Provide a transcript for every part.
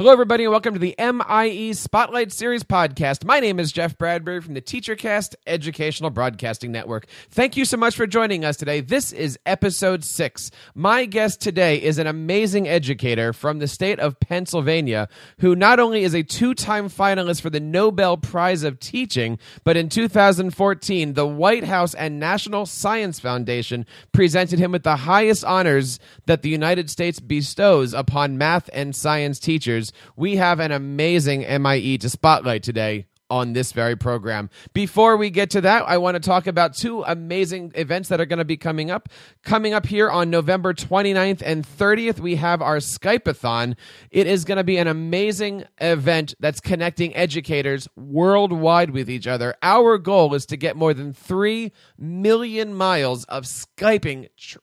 Hello, everybody, and welcome to the MIE Spotlight Series podcast. My name is Jeff Bradbury from the TeacherCast Educational Broadcasting Network. Thank you so much for joining us today. This is episode six. My guest today is an amazing educator from the state of Pennsylvania who not only is a two time finalist for the Nobel Prize of Teaching, but in 2014, the White House and National Science Foundation presented him with the highest honors that the United States bestows upon math and science teachers we have an amazing MIE to spotlight today on this very program. Before we get to that, I want to talk about two amazing events that are going to be coming up. Coming up here on November 29th and 30th, we have our Skype-a-thon. It is going to be an amazing event that's connecting educators worldwide with each other. Our goal is to get more than 3 million miles of Skyping tr-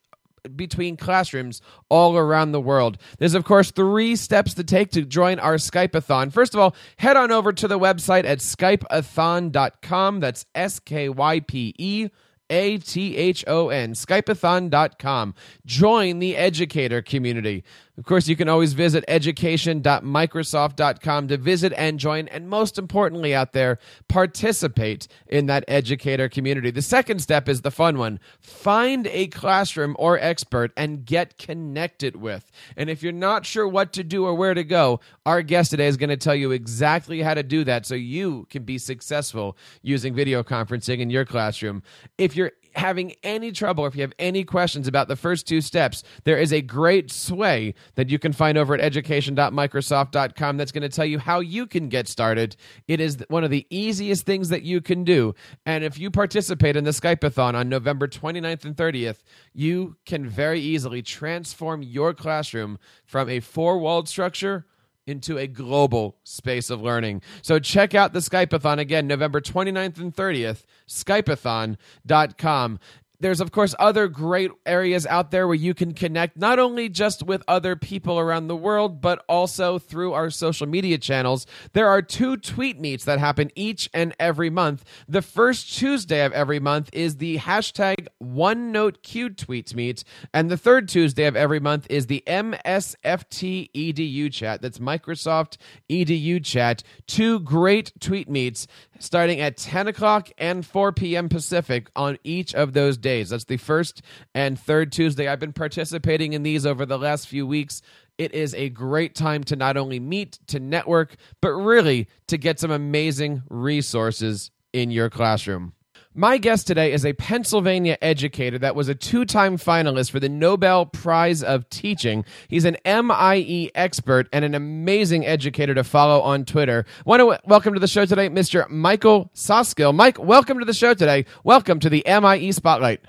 between classrooms all around the world. There's, of course, three steps to take to join our Skype-a-thon. First of all, head on over to the website at skypeathon.com. That's S K Y P E a T H O N, Skypeathon.com. Join the educator community. Of course, you can always visit education.microsoft.com to visit and join, and most importantly, out there, participate in that educator community. The second step is the fun one find a classroom or expert and get connected with. And if you're not sure what to do or where to go, our guest today is going to tell you exactly how to do that so you can be successful using video conferencing in your classroom. If having any trouble, if you have any questions about the first two steps, there is a great sway that you can find over at education.microsoft.com that's going to tell you how you can get started. It is one of the easiest things that you can do. And if you participate in the Skype-a-thon on November 29th and 30th, you can very easily transform your classroom from a four-walled structure into a global space of learning. So check out the Skype-a-thon again, November 29th and 30th, skypeathon.com there's of course other great areas out there where you can connect not only just with other people around the world but also through our social media channels there are two tweet meets that happen each and every month the first tuesday of every month is the hashtag one note q tweet meet and the third tuesday of every month is the msft edu chat that's microsoft edu chat two great tweet meets starting at 10 o'clock and 4 p.m. Pacific on each of those days. That's the first and third Tuesday. I've been participating in these over the last few weeks. It is a great time to not only meet, to network, but really to get some amazing resources in your classroom. My guest today is a Pennsylvania educator that was a two time finalist for the Nobel Prize of Teaching. He's an MIE expert and an amazing educator to follow on Twitter. Want to welcome to the show today, Mr. Michael Soskil. Mike, welcome to the show today. Welcome to the MIE Spotlight.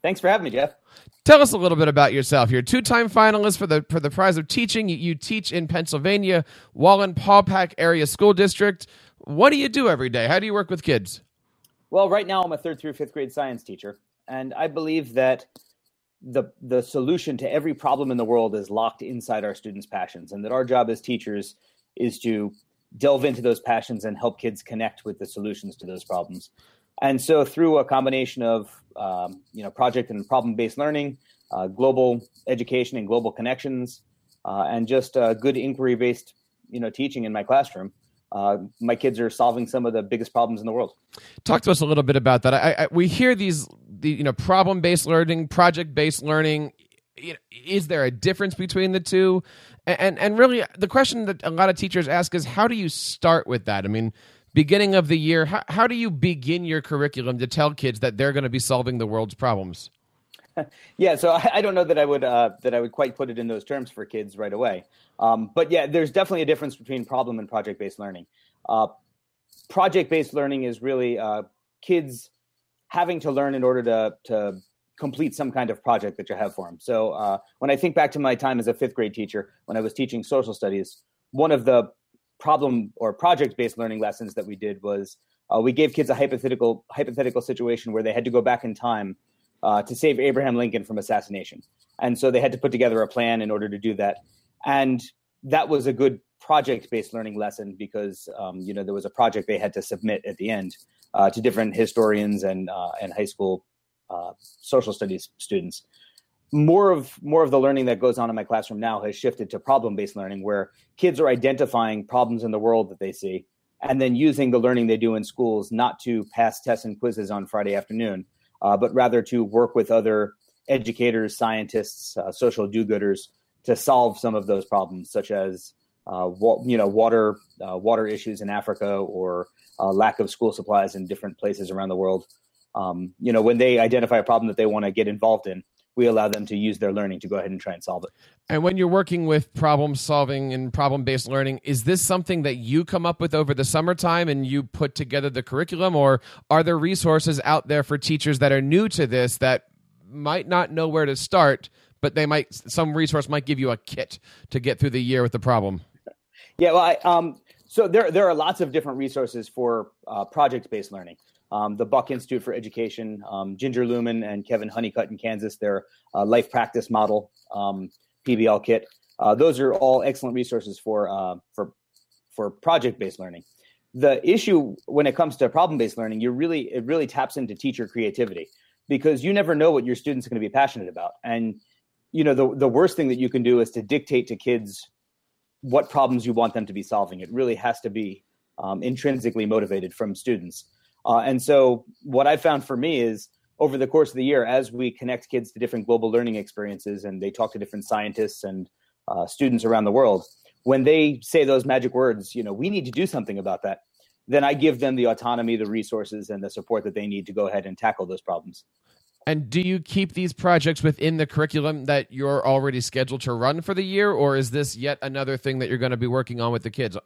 Thanks for having me, Jeff. Tell us a little bit about yourself. You're a two-time finalist for the for the prize of teaching. You, you teach in Pennsylvania, Wallenpaupack Area School District. What do you do every day? How do you work with kids? Well, right now I'm a third through fifth grade science teacher, and I believe that the the solution to every problem in the world is locked inside our students' passions, and that our job as teachers is to delve into those passions and help kids connect with the solutions to those problems. And so, through a combination of um, you know project and problem based learning, uh, global education and global connections, uh, and just uh, good inquiry based you know teaching in my classroom, uh, my kids are solving some of the biggest problems in the world. Talk to us a little bit about that. I, I, we hear these, the, you know, problem based learning, project based learning. Is there a difference between the two? And, and really, the question that a lot of teachers ask is, how do you start with that? I mean, beginning of the year, how, how do you begin your curriculum to tell kids that they're going to be solving the world's problems? yeah, so I, I, don't know that I would uh, that I would quite put it in those terms for kids right away. Um, but yeah, there's definitely a difference between problem and project based learning. Uh, project based learning is really uh, kids having to learn in order to to complete some kind of project that you have for them. So uh, when I think back to my time as a fifth grade teacher, when I was teaching social studies, one of the problem or project based learning lessons that we did was uh, we gave kids a hypothetical hypothetical situation where they had to go back in time uh, to save Abraham Lincoln from assassination. And so they had to put together a plan in order to do that. And that was a good project-based learning lesson because um, you know there was a project they had to submit at the end uh, to different historians and uh, and high school uh, social studies students. more of more of the learning that goes on in my classroom now has shifted to problem based learning where kids are identifying problems in the world that they see and then using the learning they do in schools not to pass tests and quizzes on friday afternoon uh, but rather to work with other educators scientists uh, social do-gooders to solve some of those problems such as uh, wa- you know water uh, water issues in africa or uh, lack of school supplies in different places around the world. Um, you know when they identify a problem that they want to get involved in we allow them to use their learning to go ahead and try and solve it. And when you're working with problem solving and problem based learning, is this something that you come up with over the summertime and you put together the curriculum, or are there resources out there for teachers that are new to this that might not know where to start, but they might some resource might give you a kit to get through the year with the problem? Yeah, well, I, um, so there there are lots of different resources for uh, project based learning um, the Buck Institute for Education, um, Ginger Lewman and Kevin Honeycutt in Kansas, their uh, life practice model um, PBL kit. Uh, those are all excellent resources for uh, for for project based learning. The issue when it comes to problem based learning, you really it really taps into teacher creativity because you never know what your students are going to be passionate about, and you know the the worst thing that you can do is to dictate to kids what problems you want them to be solving. It really has to be um, intrinsically motivated from students. Uh, and so, what I found for me is over the course of the year, as we connect kids to different global learning experiences and they talk to different scientists and uh, students around the world, when they say those magic words, you know, we need to do something about that, then I give them the autonomy, the resources, and the support that they need to go ahead and tackle those problems. And do you keep these projects within the curriculum that you're already scheduled to run for the year, or is this yet another thing that you're going to be working on with the kids?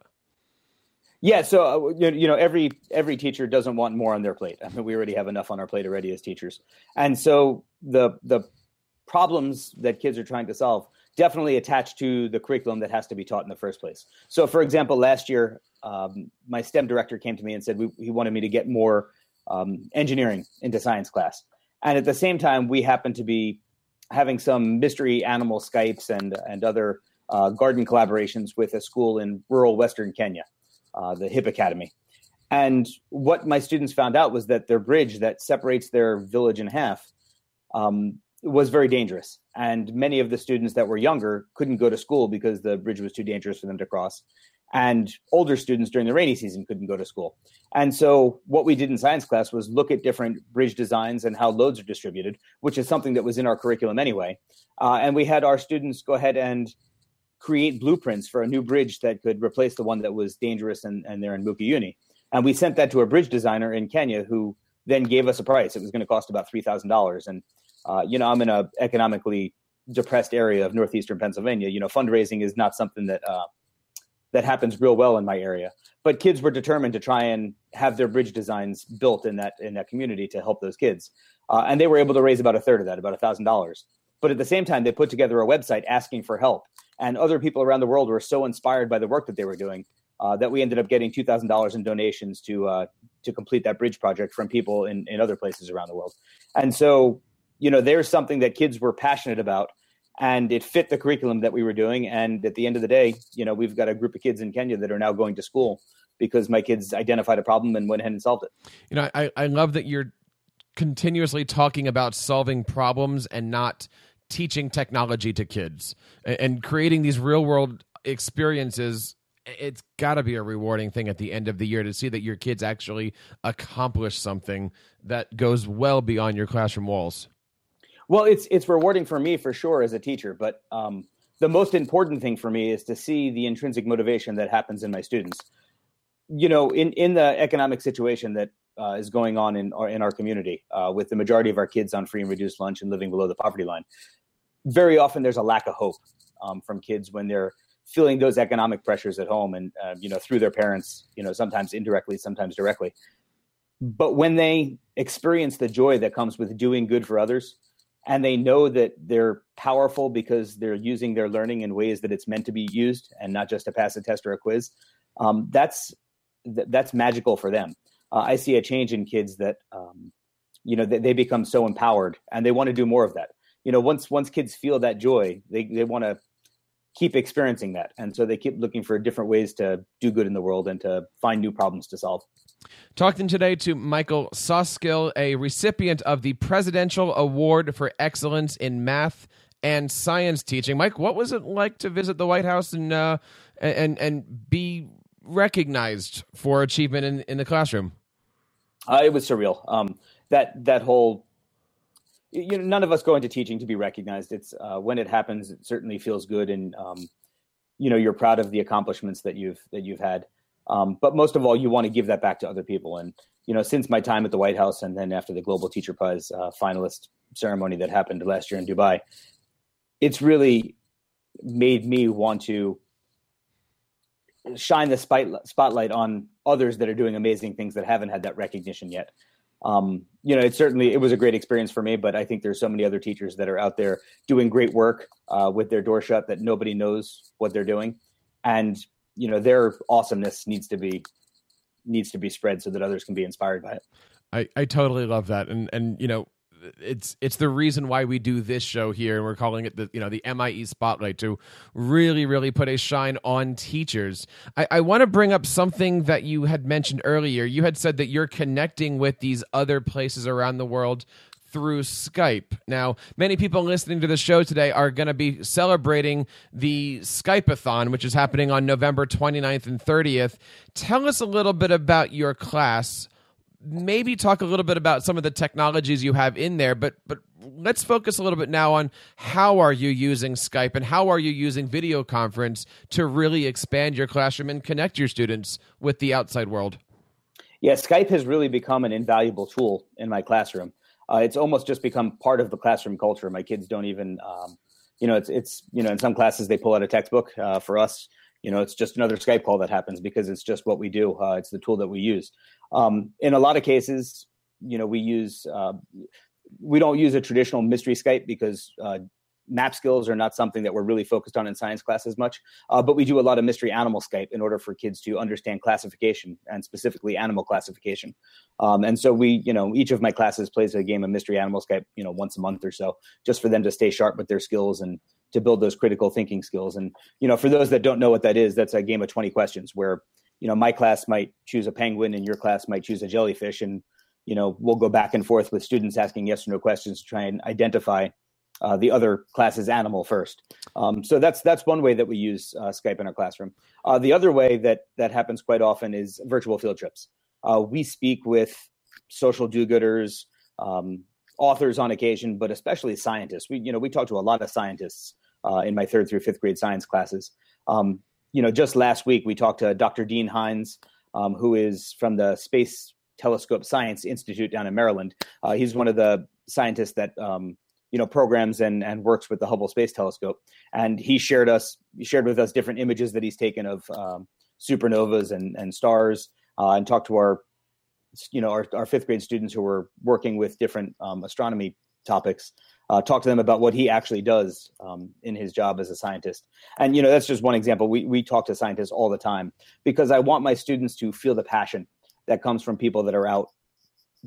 Yeah, so uh, you know every every teacher doesn't want more on their plate. I mean, we already have enough on our plate already as teachers, and so the the problems that kids are trying to solve definitely attach to the curriculum that has to be taught in the first place. So, for example, last year, um, my STEM director came to me and said we, he wanted me to get more um, engineering into science class, and at the same time, we happened to be having some mystery animal Skypes and and other uh, garden collaborations with a school in rural Western Kenya uh, the Hip Academy. And what my students found out was that their bridge that separates their village in half um, was very dangerous. And many of the students that were younger couldn't go to school because the bridge was too dangerous for them to cross. And older students during the rainy season couldn't go to school. And so, what we did in science class was look at different bridge designs and how loads are distributed, which is something that was in our curriculum anyway. Uh, and we had our students go ahead and create blueprints for a new bridge that could replace the one that was dangerous and, and there in Mukuyuni. And we sent that to a bridge designer in Kenya who then gave us a price. It was going to cost about $3,000. And, uh, you know, I'm in a economically depressed area of northeastern Pennsylvania. You know, fundraising is not something that uh, that happens real well in my area. But kids were determined to try and have their bridge designs built in that in that community to help those kids, uh, and they were able to raise about a third of that, about a thousand dollars. But at the same time, they put together a website asking for help and other people around the world were so inspired by the work that they were doing uh, that we ended up getting two thousand dollars in donations to uh, to complete that bridge project from people in, in other places around the world. And so, you know, there's something that kids were passionate about, and it fit the curriculum that we were doing. And at the end of the day, you know, we've got a group of kids in Kenya that are now going to school because my kids identified a problem and went ahead and solved it. You know, I, I love that you're continuously talking about solving problems and not teaching technology to kids and, creating these real world experiences it's got to be a rewarding thing at the end of the year to see that your kids actually accomplish something that goes well beyond your classroom walls. Well, it's it's rewarding for me for sure as a teacher, but um, the most important thing for me is to see the intrinsic motivation that happens in my students. You know, in in the economic situation that uh, is going on in our in our community, uh, with the majority of our kids on free and reduced lunch and living below the poverty line, very often there's a lack of hope um, from kids when they're feeling those economic pressures at home and uh, you know through their parents you know sometimes indirectly sometimes directly. But when they experience the joy that comes with doing good for others and they know that they're powerful because they're using their learning in ways that it's meant to be used and not just to pass a test or a quiz um, that's that's magical for them. Uh, i see a change in kids that um, you know they, they become so empowered and they want to do more of that you know once once kids feel that joy they they want to keep experiencing that. And so they keep looking for different ways to do good in the world and to find new problems to solve. Talking today to Michael Soskil, a recipient of the Presidential Award for Excellence in Math and Science Teaching. Mike, what was it like to visit the White House and uh, and and be recognized for achievement in, in the classroom? Uh, it was surreal. Um, that that whole you know, none of us go into teaching to be recognized. It's uh, when it happens, it certainly feels good, and um, you know, you're proud of the accomplishments that you've that you've had. Um, but most of all, you want to give that back to other people. And you know, since my time at the White House, and then after the Global Teacher Prize uh, finalist ceremony that happened last year in Dubai, it's really made me want to shine the spotlight on others that are doing amazing things that haven't had that recognition yet um, you know, it certainly it was a great experience for me, but I think there's so many other teachers that are out there doing great work uh, with their door shut that nobody knows what they're doing, and you know their awesomeness needs to be needs to be spread so that others can be inspired by it. I, I totally love that, and and you know it's it's the reason why we do this show here and we're calling it the you know the MIE spotlight to really really put a shine on teachers. I, I want to bring up something that you had mentioned earlier. You had said that you're connecting with these other places around the world through Skype. Now, many people listening to the show today are going to be celebrating the Skypeathon, which is happening on November 29th and 30th. Tell us a little bit about your class maybe talk a little bit about some of the technologies you have in there but but let's focus a little bit now on how are you using skype and how are you using video conference to really expand your classroom and connect your students with the outside world? Yeah skype has really become an invaluable tool in my classroom. Uh, it's almost just become part of the classroom culture. My kids don't even um, you know it's it's you know in some classes they pull out a textbook uh, for us you know it's just another skype call that happens because it's just what we do uh, it's the tool that we use um, in a lot of cases, you know, we use uh, we don't use a traditional mystery Skype because uh, map skills are not something that we're really focused on in science classes much. Uh, but we do a lot of mystery animal Skype in order for kids to understand classification and specifically animal classification. Um, and so we, you know, each of my classes plays a game of mystery animal Skype, you know, once a month or so, just for them to stay sharp with their skills and to build those critical thinking skills. And you know, for those that don't know what that is, that's a game of twenty questions where you know my class might choose a penguin and your class might choose a jellyfish and you know we'll go back and forth with students asking yes or no questions to try and identify uh, the other class's animal first. Um, so that's that's one way that we use uh, Skype in our classroom. Uh, the other way that that happens quite often is virtual field trips. Uh, we speak with social do-gooders, um, authors on occasion, but especially scientists. We you know we talk to a lot of scientists uh, in my third through fifth grade science classes. Um, you know, just last week we talked to Dr. Dean Hines, um, who is from the Space Telescope Science Institute down in Maryland. Uh, he's one of the scientists that um, you know programs and and works with the Hubble Space Telescope, and he shared us he shared with us different images that he's taken of um, supernovas and and stars, uh, and talked to our you know our, our fifth grade students who were working with different um, astronomy topics uh, talk to them about what he actually does um, in his job as a scientist. And you know, that's just one example. We we talk to scientists all the time because I want my students to feel the passion that comes from people that are out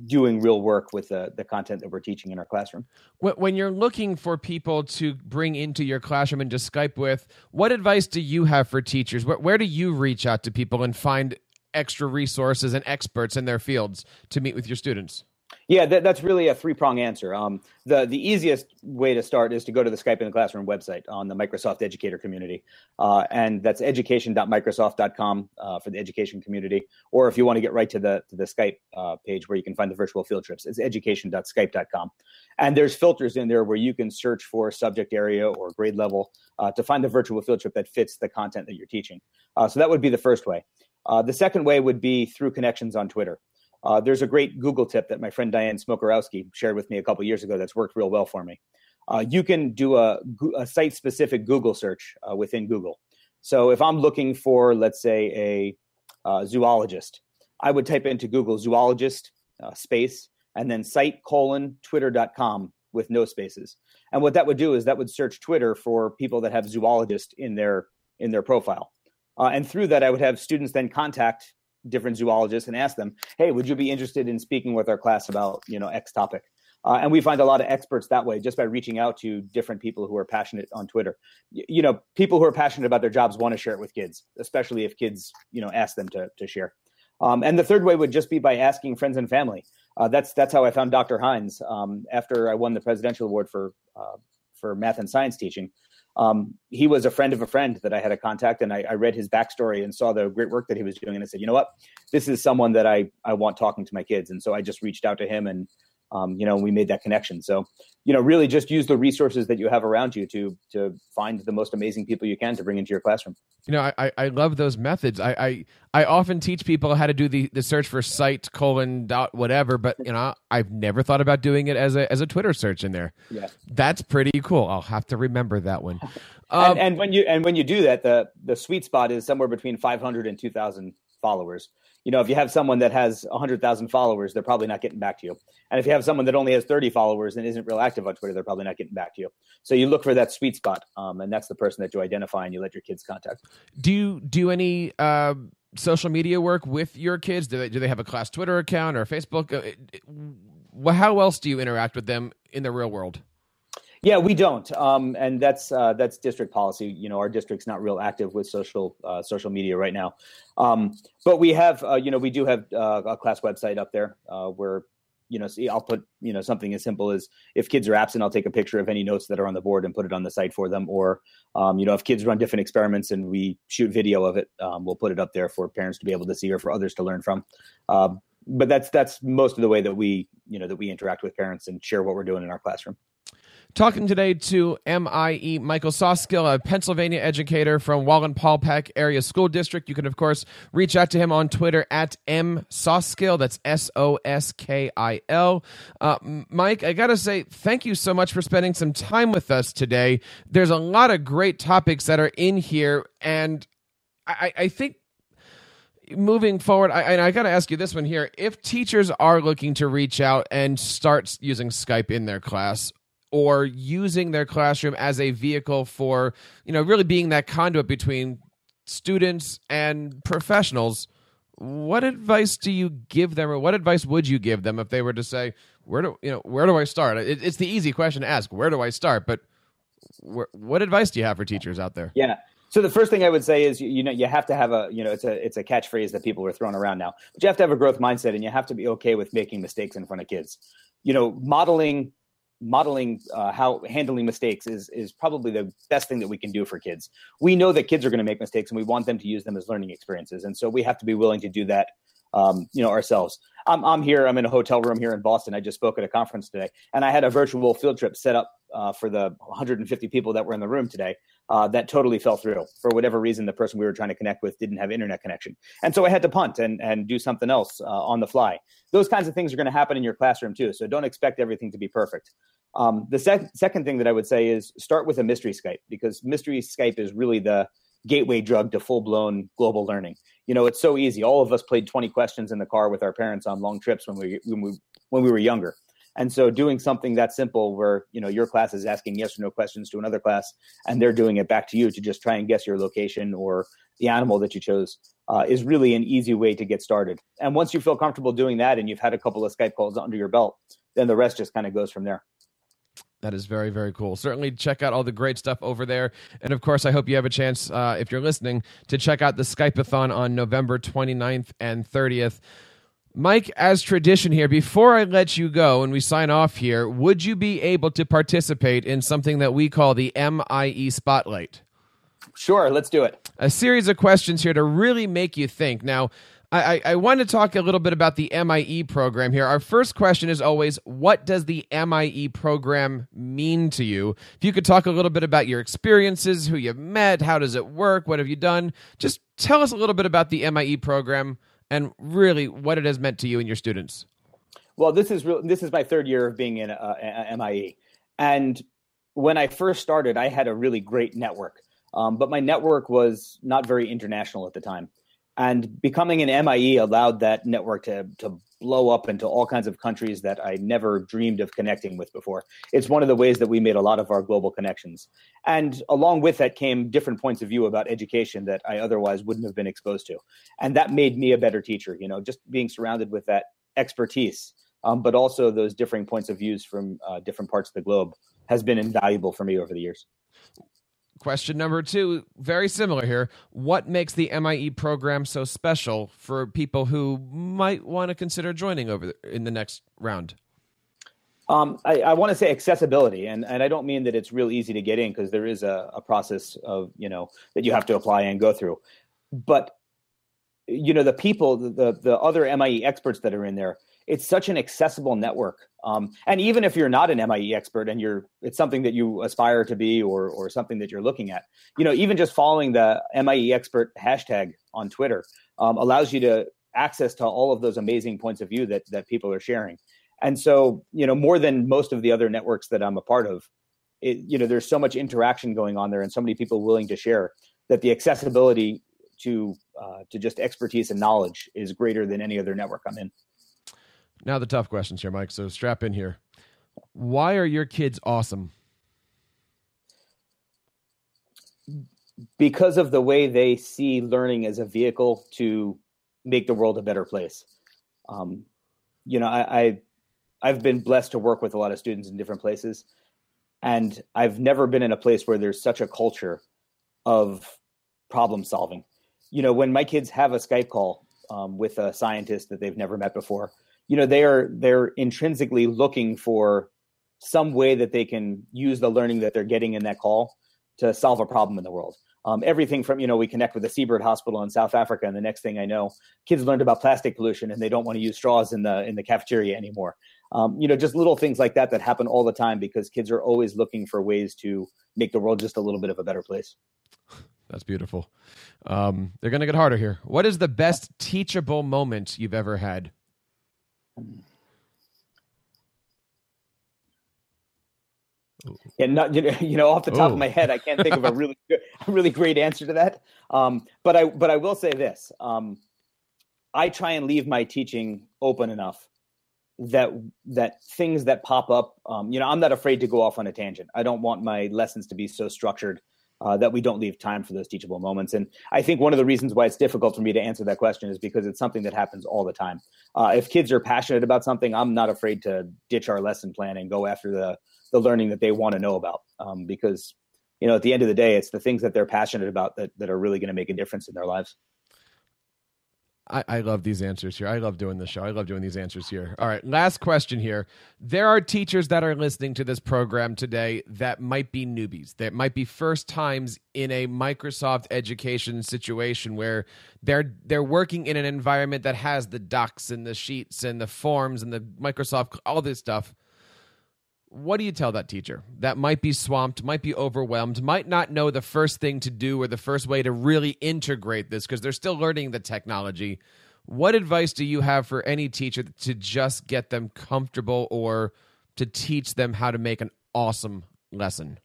doing real work with the, the content that we're teaching in our classroom. When you're looking for people to bring into your classroom and to Skype with, what advice do you have for teachers? Where, where do you reach out to people and find extra resources and experts in their fields to meet with your students? Yeah, that, that's really a three prong answer. Um, the the easiest way to start is to go to the Skype in the Classroom website on the Microsoft Educator community, uh, and that's education.microsoft.com uh, for the education community. Or if you want to get right to the to the Skype uh, page where you can find the virtual field trips, it's education.skype.com. And there's filters in there where you can search for subject area or grade level uh, to find the virtual field trip that fits the content that you're teaching. Uh, so that would be the first way. Uh, the second way would be through connections on Twitter. Uh, there's a great Google tip that my friend Dyane Smokorowski shared with me a couple years ago that's worked real well for me. Uh, you can do a, a site specific Google search uh, within Google. So if I'm looking for, let's say, a uh, zoologist, I would type into Google zoologist uh, space and then site colon twitter.com with no spaces. And what that would do is that would search Twitter for people that have zoologist in their in their profile. Uh, and through that, I would have students then contact different zoologists and ask them, "Hey, would you be interested in speaking with our class about you know X topic?" Uh, and we find a lot of experts that way just by reaching out to different people who are passionate on Twitter. Y- you know, people who are passionate about their jobs want to share it with kids, especially if kids, you know, ask them to, to share. Um, and the third way would just be by asking friends and family. Uh, that's that's how I found Dr. Hines um, after I won the presidential award for uh, for math and science teaching. Um, he was a friend of a friend that I had a contact, and I, I, read his backstory and saw the great work that he was doing, and I said, you know what, this is someone that I I want talking to my kids, and so I just reached out to him and um, you know, we made that connection. So, you know, really just use the resources that you have around you to to find the most amazing people you can to bring into your classroom. You know, I, I love those methods. I, I I often teach people how to do the, the search for site colon dot whatever, but you know, I've never thought about doing it as a as a Twitter search in there. Yeah, that's pretty cool. I'll have to remember that one. Um, and, and when you and when you do that, the the sweet spot is somewhere between 500 and 2,000 followers you know, if you have someone that has 100,000 followers, they're probably not getting back to you. And if you have someone that only has 30 followers and isn't real active on Twitter, they're probably not getting back to you. So you look for that sweet spot, um, and that's the person that you identify and you let your kids contact. Do you do any uh, social media work with your kids? Do they do they have a class Twitter account or Facebook? Uh, how else do you interact with them in the real world? Yeah, we don't, um, and that's uh, that's district policy. You know, our district's not real active with social uh, social media right now, um, but we have, uh, you know, we do have uh, a class website up there uh, where, you know, see, I'll put, you know, something as simple as if kids are absent, I'll take a picture of any notes that are on the board and put it on the site for them. Or, um, you know, if kids run different experiments and we shoot video of it, um, we'll put it up there for parents to be able to see or for others to learn from. Um, but that's that's most of the way that we, you know, that we interact with parents and share what we're doing in our classroom. Talking today to MIE Michael Soskil, a Pennsylvania educator from Wallenpaupack Area School District. You can, of course, reach out to him on Twitter at M Soskil. That's S O S K I L. Uh, Mike, I got to say, thank you so much for spending some time with us today. There's a lot of great topics that are in here, and I, I think moving forward, I, I got to ask you this one here. If teachers are looking to reach out and start using Skype in their class, or using their classroom as a vehicle for, you know, really being that conduit between students and professionals, what advice do you give them or what advice would you give them if they were to say, where do, you know, where do I start? It, it's the easy question to ask, where do I start? But wh- what advice do you have for teachers out there? Yeah. So the first thing I would say is, you know, you have to have a, you know, it's a it's a catchphrase that people are throwing around now. But you have to have a growth mindset, and you have to be okay with making mistakes in front of kids. You know, modeling modeling uh, how handling mistakes is is probably the best thing that we can do for kids. We know that kids are going to make mistakes, and we want them to use them as learning experiences, and so we have to be willing to do that. Um, you know ourselves. I'm, I'm here. I'm in a hotel room here in Boston. I just spoke at a conference today, and I had a virtual field trip set up uh, for the 150 people that were in the room today. Uh, that totally fell through for whatever reason. The person we were trying to connect with didn't have internet connection, and so I had to punt and and do something else uh, on the fly. Those kinds of things are going to happen in your classroom too. So don't expect everything to be perfect. Um, the sec- second thing that I would say is start with a mystery Skype because mystery Skype is really the gateway drug to full blown global learning. You know, it's so easy. All of us played 20 questions in the car with our parents on long trips when we when we when we were younger. And so doing something that simple where, you know, your class is asking yes or no questions to another class and they're doing it back to you to just try and guess your location or the animal that you chose uh, is really an easy way to get started. And once you feel comfortable doing that and you've had a couple of Skype calls under your belt, then the rest just kind of goes from there. That is very, very cool. Certainly check out all the great stuff over there. And of course, I hope you have a chance, uh, if you're listening, to check out the Skypeathon on November 29th and 30th. Mike, as tradition here, before I let you go and we sign off here, would you be able to participate in something that we call the MIE Spotlight? Sure, let's do it. A series of questions here to really make you think. Now, I, I, want to talk a little bit about the MIE program here. Our first question is always, what does the MIE program mean to you? If you could talk a little bit about your experiences, who you've met, how does it work, what have you done? Just tell us a little bit about the MIE program and really what it has meant to you and your students. Well, this is real. This is my third year of being in uh, MIE, and when I first started, I had a really great network, um, but my network was not very international at the time and becoming an MIE allowed that network to to blow up into all kinds of countries that I never dreamed of connecting with before. It's one of the ways that we made a lot of our global connections. And along with that came different points of view about education that I otherwise wouldn't have been exposed to. And that made me a better teacher, you know, just being surrounded with that expertise um, but also those differing points of views from uh, different parts of the globe has been invaluable for me over the years. Question number two, very similar here. What makes the MIE program so special for people who might want to consider joining over the, in the next round? Um, I, I want to say accessibility, and, and I don't mean that it's real easy to get in because there is a, a process of you know that you have to apply and go through. But you know the people, the the other MIE experts that are in there, it's such an accessible network. Um, and even if you're not an MIE expert and you're it's something that you aspire to be or or something that you're looking at, you know, even just following the MIE expert hashtag on Twitter um, allows you to access to all of those amazing points of view that that people are sharing. And so, you know, more than most of the other networks that I'm a part of, it, you know, there's so much interaction going on there and so many people willing to share that the accessibility to uh, to just expertise and knowledge is greater than any other network I'm in. Now the tough questions here, Mike. So strap in here. Why are your kids awesome? Because of the way they see learning as a vehicle to make the world a better place. Um, you know, I, I I've been blessed to work with a lot of students in different places, and I've never been in a place where there's such a culture of problem solving. You know, when my kids have a Skype call um, with a scientist that they've never met before, you know, they are they're intrinsically looking for some way that they can use the learning that they're getting in that call to solve a problem in the world. Um, everything from you know we connect with the Seabird Hospital in South Africa, and the next thing I know, kids learned about plastic pollution and they don't want to use straws in the in the cafeteria anymore. Um, you know, just little things like that that happen all the time because kids are always looking for ways to make the world just a little bit of a better place. That's beautiful. Um, they're going to get harder here. What is the best teachable moment you've ever had? Yeah, not you know off the top of my head, I can't think of a really good, a really great answer to that. Um, but I but I will say this: um, I try and leave my teaching open enough that that things that pop up. Um, you know, I'm not afraid to go off on a tangent. I don't want my lessons to be so structured uh, that we don't leave time for those teachable moments. And I think one of the reasons why it's difficult for me to answer that question is because it's something that happens all the time. Uh, if kids are passionate about something, I'm not afraid to ditch our lesson plan and go after the the learning that they want to know about. Um, because you know, at the end of the day, it's the things that they're passionate about that that are really going to make a difference in their lives. I, I love these answers here. I love doing this show. I love doing these answers here. All right, last question here. There are teachers that are listening to this program today that might be newbies, that might be first times in a Microsoft education situation where they're they're working in an environment that has the docs and the sheets and the forms and the Microsoft all this stuff what do you tell that teacher that might be swamped, might be overwhelmed, might not know the first thing to do or the first way to really integrate this because they're still learning the technology? What advice do you have for any teacher to just get them comfortable or to teach them how to make an awesome lesson?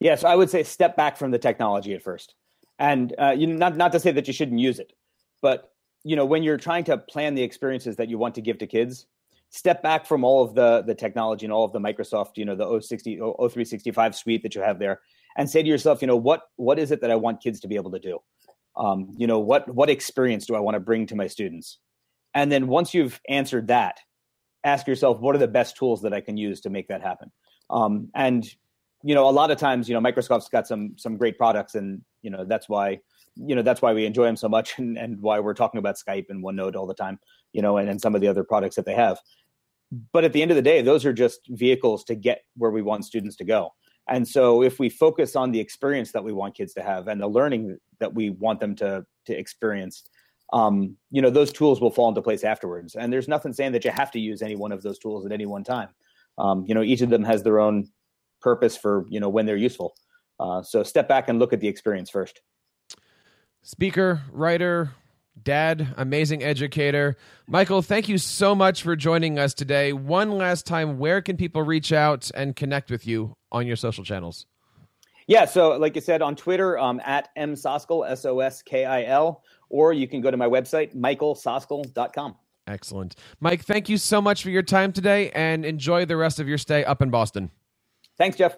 Yes, I would say step back from the technology at first, and uh, you not not to say that you shouldn't use it, but you know when you're trying to plan the experiences that you want to give to kids, step back from all of the the technology and all of the Microsoft, you know, the 060 0365 suite that you have there and say to yourself, you know, what what is it that I want kids to be able to do? Um, you know, what what experience do I want to bring to my students? And then once you've answered that, ask yourself, what are the best tools that I can use to make that happen? Um, and you know, a lot of times, you know, Microsoft's got some some great products, and you know that's why you know that's why we enjoy them so much, and, and why we're talking about Skype and OneNote all the time, you know, and, and some of the other products that they have. But at the end of the day those are just vehicles to get where we want students to go. And so if we focus on the experience that we want kids to have and the learning that we want them to to experience um, you know those tools will fall into place afterwards. And there's nothing saying that you have to use any one of those tools at any one time. Um, you know each of them has their own purpose for you know when they're useful. Uh, so step back and look at the experience first speaker writer dad, amazing educator. Michael, thank you so much for joining us today. One last time, where can people reach out and connect with you on your social channels? Yeah, so like I said, on Twitter, um, at msoskil, S O S K I L, or you can go to my website, michaelsoskil.com. Excellent. Mike, thank you so much for your time today and enjoy the rest of your stay up in Boston. Thanks, Jeff.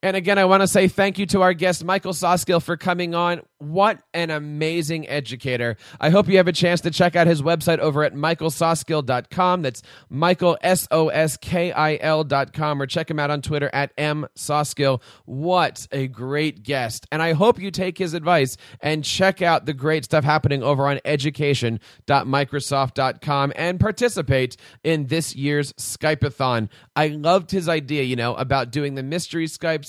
And again, I want to say thank you to our guest, Michael Soskil, for coming on. What an amazing educator. I hope you have a chance to check out his website over at michaelsoskil.com. That's Michael, S O S K I L.com, or check him out on Twitter at M Soskil. What a great guest. And I hope you take his advice and check out the great stuff happening over on education.microsoft.com and participate in this year's Skypeathon. I loved his idea, you know, about doing the mystery Skypes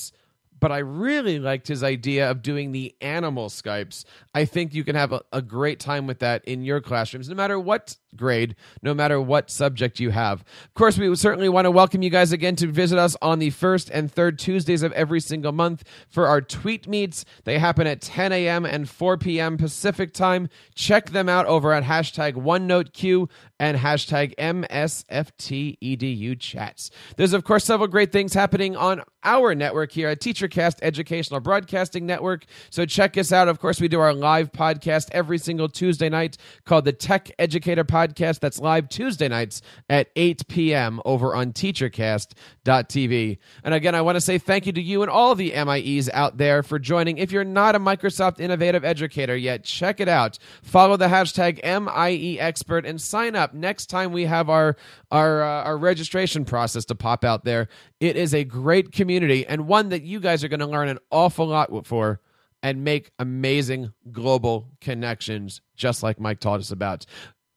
but I really liked his idea of doing the animal Skypes. I think you can have a, a, great time with that in your classrooms, no matter what grade, no matter what subject you have. Of course, we certainly want to welcome you guys again to visit us on the first and third Tuesdays of every single month for our tweet meets. They happen at 10 a.m. and 4 p.m. Pacific time. Check them out over at hashtag OneNoteQ and hashtag MSFTEDU chats. There's, of course, several great things happening on our network here at TeacherCast Educational Broadcasting Network. So check us out. Of course, we do our live podcast every single Tuesday night called the Tech Educator Podcast. That's live Tuesday nights at 8 p.m. over on TeacherCast.tv. And again, I want to say thank you to you and all the MIEs out there for joining. If you're not a Microsoft Innovative Educator yet, check it out. Follow the hashtag MIE Expert and sign up next time we have our our uh, our registration process to pop out there. It is a great community and one that you guys are going to learn an awful lot for and make amazing global connections, just like Mike taught us about.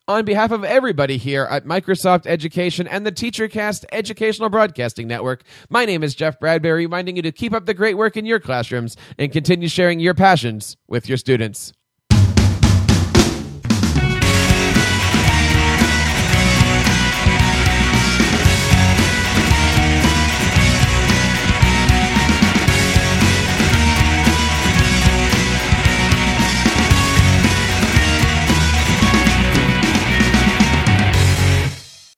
On behalf of everybody here at Microsoft Education and the TeacherCast Educational Broadcasting Network, my name is Jeff Bradbury, reminding you to keep up the great work in your classrooms and continue sharing your passions with your students.